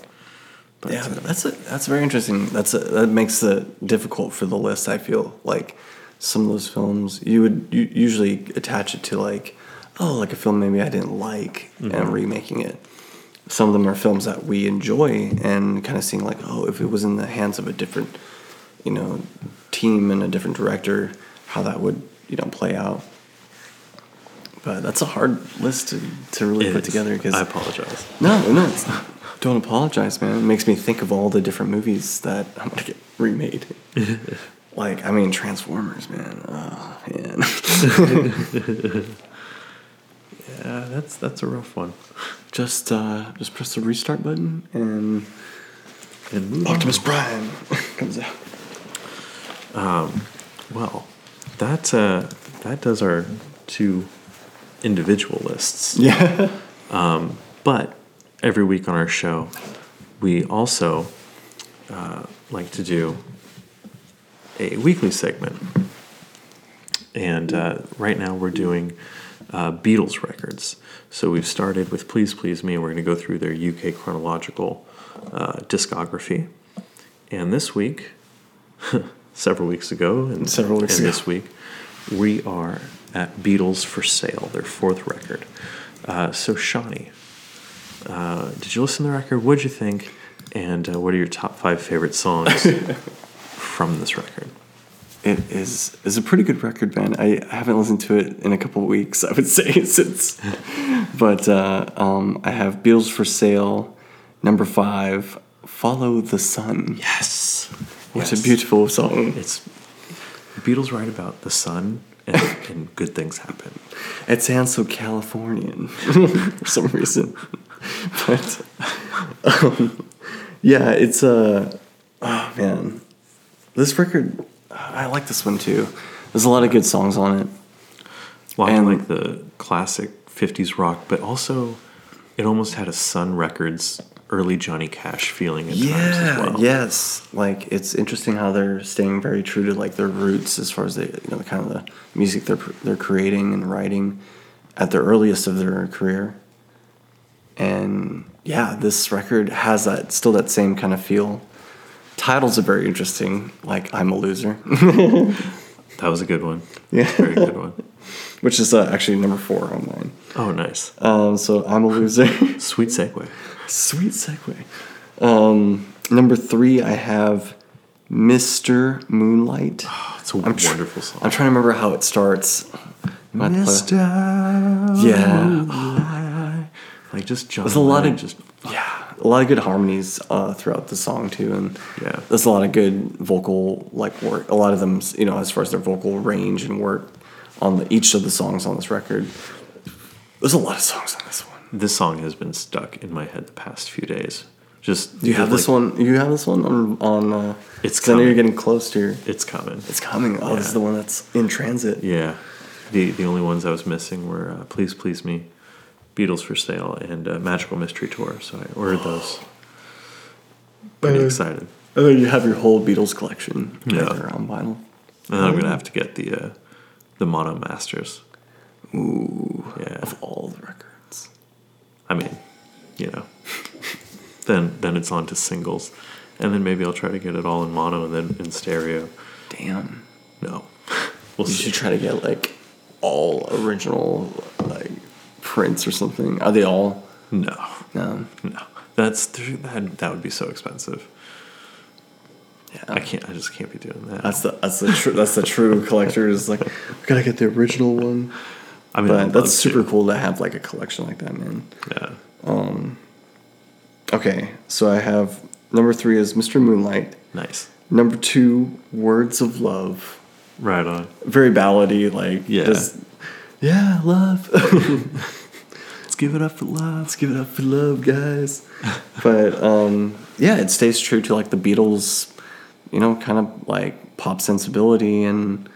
But yeah, uh, that's a, that's very interesting. That's a, that makes it difficult for the list. I feel like some of those films you would u- usually attach it to like, oh, like a film maybe I didn't like and I'm remaking it. Some of them are films that we enjoy and kind of seeing like, oh, if it was in the hands of a different, you know, team and a different director, how that would you know play out. But that's a hard list to, to really it put is. together because I apologize. no, no, it's not. Don't apologize, man. It makes me think of all the different movies that *laughs* I'm gonna get remade. *laughs* like, I mean, Transformers, man. Oh man. *laughs* Yeah, that's that's a rough one. just, uh, just press the restart button and And move on. Optimus Prime *laughs* comes out. Well, that uh, that does our two individual lists. *laughs* Yeah. But every week on our show, we also uh, like to do a weekly segment. And uh, right now we're doing uh, Beatles records. So we've started with Please Please Me, and we're going to go through their UK chronological uh, discography. And this week, *laughs* several weeks ago, and Several weeks and ago. this week, we are at Beatles for Sale, their fourth record. Uh, so, Shawnee, uh, did you listen to the record? What'd you think? And uh, what are your top five favorite songs *laughs* from this record? It is is a pretty good record, man. I, haven't listened to it in a couple of weeks, *laughs* I would say, since. but uh, um, I have Beatles for Sale, number five, Follow the Sun. Yes. What Yes. a beautiful song. It's the Beatles write about the sun and, and good things happen. It sounds so Californian *laughs* for some reason. But um, yeah, it's uh, oh man, this record I like this one too. There's a lot of good songs on it. Well, I And- like the classic 50s rock, but also it almost had a Sun Records early Johnny Cash feeling at times as well. yes. Like it's interesting how they're staying very true to like their roots as far as they you know the kind of the music they're they're creating and writing at the earliest of their career. And yeah, this record has that still that same kind of feel. Titles are very interesting, like "I'm a Loser," *laughs* That was a good one. Yeah. Very good one. *laughs* which is uh, actually number four on mine. Oh, nice. Um, so "I'm a Loser," *laughs* Sweet segue. sweet segue. Um, number three, I have "Mr. Moonlight." It's a I'm tr- wonderful song. I'm trying to remember how it starts. You might play- Mr. Yeah. Moonlight. Like just John. There's a lot of just yeah, a lot of good harmonies uh, throughout the song too, and Yeah. there's a lot of good vocal like work. A lot of them, you know, as far as their vocal range and work on the, each of the songs on this record. There's a lot of songs on this one. this song has been stuck in my head the past few days. Just Do you have this one? You have this one on on. Uh, It's 'cause I know you're getting close to your. It's coming. It's coming. Oh, this is the one that's in transit. Yeah. The the only ones I was missing were uh, Please Please Me, Beatles for Sale, and uh, Magical Mystery Tour. So I ordered those. Pretty Uh, excited. And then you have your whole Beatles collection Yeah. on vinyl. And then I'm gonna have to get the uh, the mono masters. Ooh. Yeah. Of all the records. I mean, you know. *laughs* then then it's on to singles, and then maybe I'll try to get it all in mono and then in stereo. Damn. No, *laughs* we'll You see. should try to get like all original like prints or something. Are they all? No, No. no. That's that. That would be so expensive. Yeah. I can't. I just can't be doing that. That's the that's the true that's the true collector is like we gotta get the original one. I mean, But that's super to. cool to have like a collection like that, man. Yeah. Um. Okay, so I have number three is Mr. Moonlight. Nice. Number two, Words of Love. Right on. Very ballady, like Yeah. just- yeah, love. *laughs* Give it up for love. Let's give it up for love, guys. *laughs* but um, yeah, it stays true to like the Beatles, you know, kind of like pop sensibility and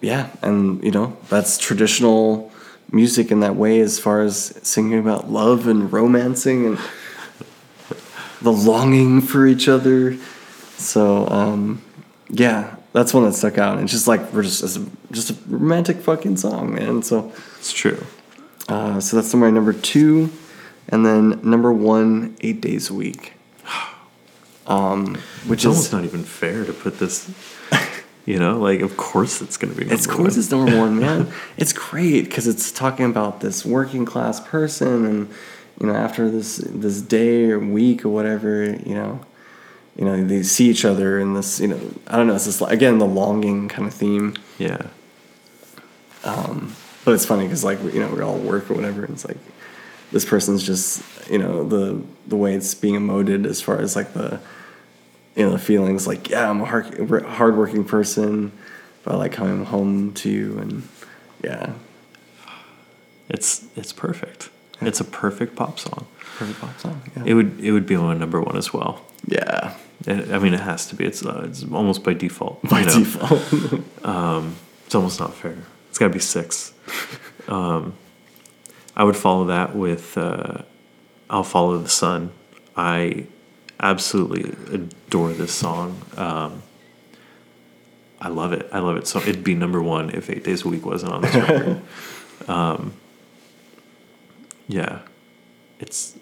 yeah, and you know that's traditional music in that way as far as singing about love and romancing and the longing for each other. So um, yeah, that's one that stuck out. And it's just like we're just it's just a romantic fucking song, man. So. It's true. Uh, so that's my number two, and then number one, eight days a week. *sighs* Um, which It's almost not even fair to put this. *laughs* You know, like of course it's gonna be. it's course one. it's number one, man. *laughs* it's great because it's talking about this working class person, and you know after this this day or week or whatever, you know, you know they see each other in this, you know, I don't know. It's just like, again the longing kind of theme. Yeah. But it's funny because like you know we all work or whatever, and it's like this person's just you know the the way it's being emoted as far as like the you know the feelings like yeah I'm a hard hardworking person, but I like coming home to you and yeah It's it's perfect. It's a perfect pop song. perfect pop song yeah It would it would be my number one as well. yeah I mean, it has to be. It's uh, it's almost by default. by you know? default *laughs* It's almost not fair. It's got to be six. Um, I would follow that with uh, "I'll Follow the Sun." I absolutely adore this song. Um, I love it. I love it. So it'd be number one if Eight Days a Week wasn't on this *laughs* record. um, yeah, it's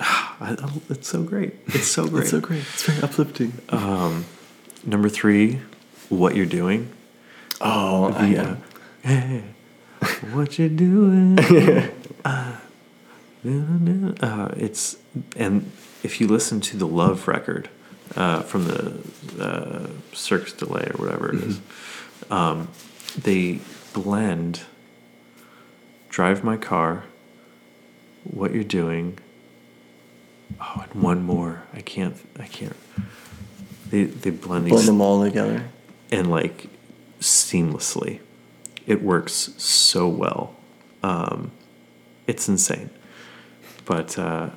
I, I- it's so great. It's so great. it's so great it's very uplifting Number three, "What You're Doing." oh I, Yeah. What you doing? *laughs* uh, uh, it's and if you listen to the Love record uh, from the uh, Circus Delay or whatever it is, um, they blend "Drive My Car," "What You're Doing." Oh, and one more. I can't. I can't. They they blend these blend them all together and like seamlessly. It works so well. Um, it's insane. But uh,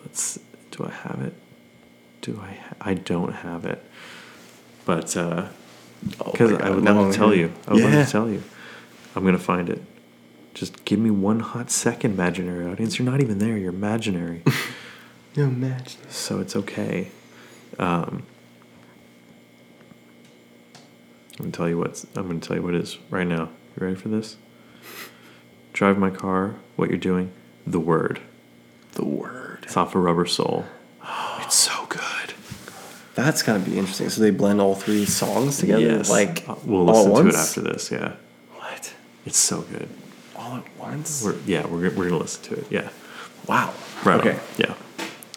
let's. Do I have it? Do I? Ha- I don't have it. But uh, Oh because I would now love to tell you. I would love Yeah. to tell you. I'm gonna find it. Just give me one hot second, imaginary audience. You're not even there. You're imaginary. *laughs* no match so it's okay. Um, I'm gonna tell you what's. I'm gonna tell you what it is right now. You ready for this? Drive my car. What you're doing? The word. the word It's off of Rubber Soul. *gasps* It's so good. that's gotta be interesting so they blend all three songs together Yes. like Uh, we'll all listen at to it once? after this. Yeah, what it's so good. all at once We're yeah we're we're gonna listen to it. Yeah. wow Right. okay on. Yeah.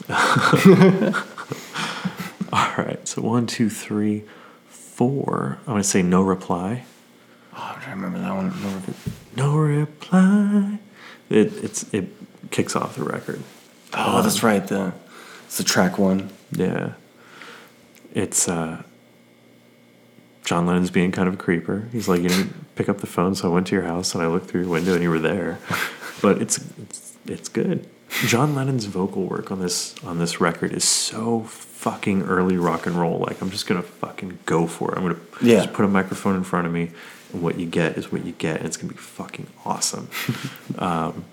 *laughs* *laughs* All right. So one, two, three, four. I'm gonna say no reply. Oh, I'm trying to remember that one. No reply. It it's it kicks off the record. Oh, that's right. The it's the track one. Yeah. It's uh John Lennon's being kind of a creeper. He's like, you didn't pick up the phone, so I went to your house and I looked through your window and you were there. *laughs* But it's it's it's good. John Lennon's vocal work on this on this record is so fucking early rock and roll. Like I'm just gonna fucking go for it. I'm gonna Yeah. just put a microphone in front of me, and what you get is what you get, and it's gonna be fucking awesome. *laughs* um,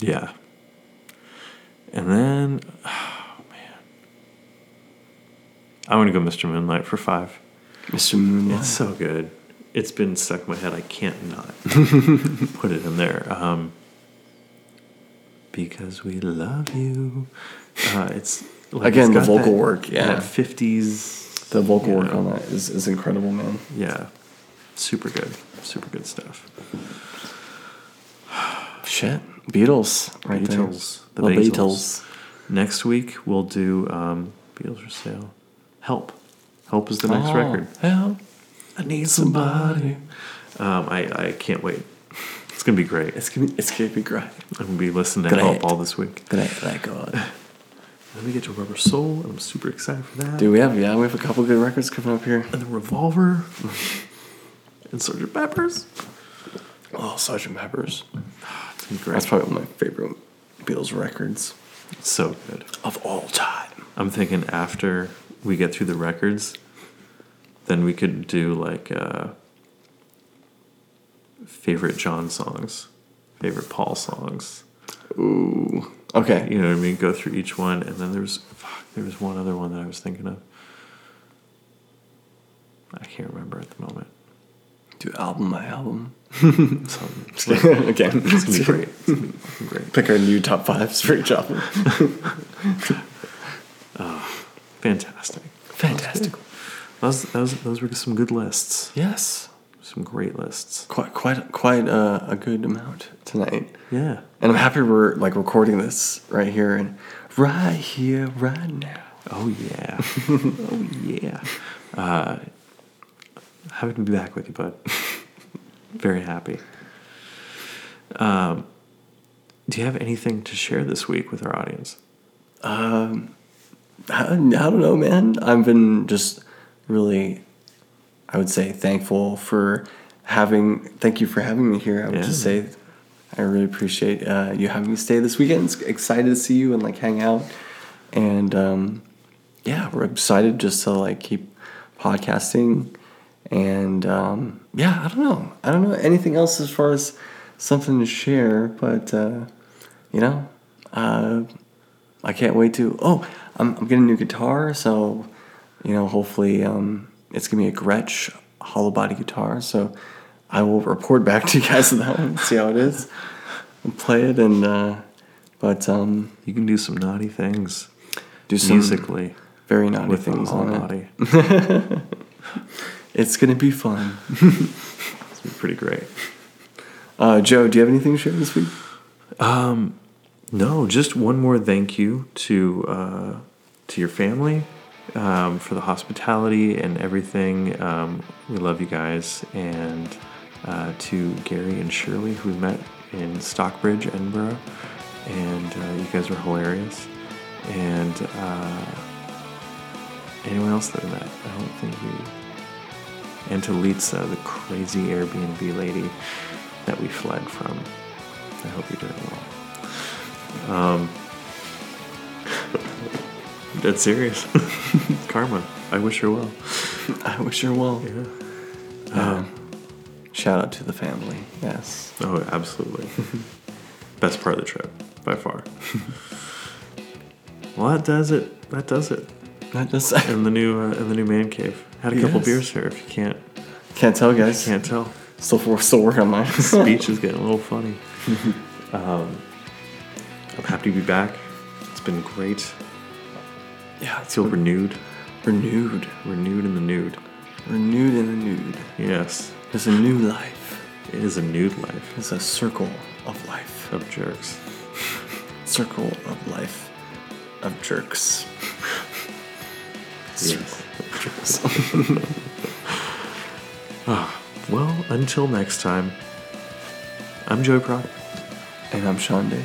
yeah. And then, oh man, I'm gonna go Mr. Moonlight for five. Mr. Moonlight. It's so good. It's been stuck in my head. I can't not *laughs* put it in there. Um, because we love you. Uh, it's like, Again, it's the vocal that- work, yeah. fifties. the vocal work know, on that is, is incredible, man. Yeah, super good, super good stuff. *sighs* Shit. Beatles, right Beatles, there. the The Beatles. Beatles. Next week we'll do um, Beatles for sale. Help, help is the next Oh, record. Help. I need somebody. Um, I I can't wait. It's gonna be great. It's gonna, it's gonna be great. I'm gonna be listening to Great. Help all this week. Great, thank God. *laughs* Then we get to Rubber Soul, and I'm super excited for that. Dude, we have yeah, we have a couple good records coming up here. And then Revolver, and Sergeant Pepper's. Oh, Sergeant Pepper's. It's gonna be great. That's probably one of my favorite Beatles records It's so good. of all time. I'm thinking after we get through the records, then we could do like uh, favorite John songs, favorite Paul songs. Ooh. Okay. You know what I mean? Go through each one, and then there's fuck, there was one other one that I was thinking of. I can't remember at the moment. Do album by album. *laughs* Something. *laughs* Again, It's gonna be great. It's gonna be great. Pick our new top fives for each album. *laughs* Oh, fantastic. Fantastic. Those, those, those were some good lists. Yes. Some great lists. Quite quite quite a, a good amount tonight. Yeah. And I'm happy we're like recording this right here and right here, right now. Oh yeah. *laughs* oh yeah. Uh, happy to be back with you, bud. *laughs* Very happy. Um, do you have anything to share this week with our audience? Um, I, I don't know, man. I've been just really, I would say, thankful for having. Thank you for having me here. I would Yeah. just say, I really appreciate uh, you having me stay this weekend. It's excited to see you and like hang out, and um, yeah, we're excited just to like keep podcasting, and um, yeah, I don't know, I don't know anything else as far as something to share, but uh, you know. Uh, I can't wait to. Oh, I'm, I'm getting a new guitar, so you know, hopefully, um, it's gonna be a Gretsch hollow body guitar. So I will report back to you guys on that one, see how it is, and play it. And uh, but um, You can do some naughty things do some musically very naughty with things on body. it. *laughs* It's gonna be fun. *laughs* It's been pretty great. Uh, Joe, do you have anything to share this week? No, just one more thank you to uh, to your family um, for the hospitality and everything. Um, we love you guys, and uh, to Gary and Shirley who we met in Stockbridge, Edinburgh, and uh, you guys were hilarious. And uh, anyone else that we met, I don't think we. And to Litsa, the crazy Airbnb lady that we fled from. I hope you're doing well. Um, *laughs* dead serious. *laughs* Karma. I wish her well. *laughs* I wish her well. Yeah. Shout out to the family. Yes. Oh, absolutely. *laughs* Best part of the trip, by far. well, that does it. That does it. Not just In the new uh, in the new man cave. Had a couple beers here. If you can't can't tell, guys. can't tell, Still, we're still working on mine. speech is *laughs* getting a little funny. um, I'm happy to be back. It's been great. yeah, I it's feel renewed. Renewed. Renewed in the nude. Renewed in the nude. Yes, It's a new life. it is a nude life It's a circle of life. of jerks. Circle of life of jerks. Yes. *laughs* Ah, well, until next time, I'm Joey Prada. And I'm Sean Day.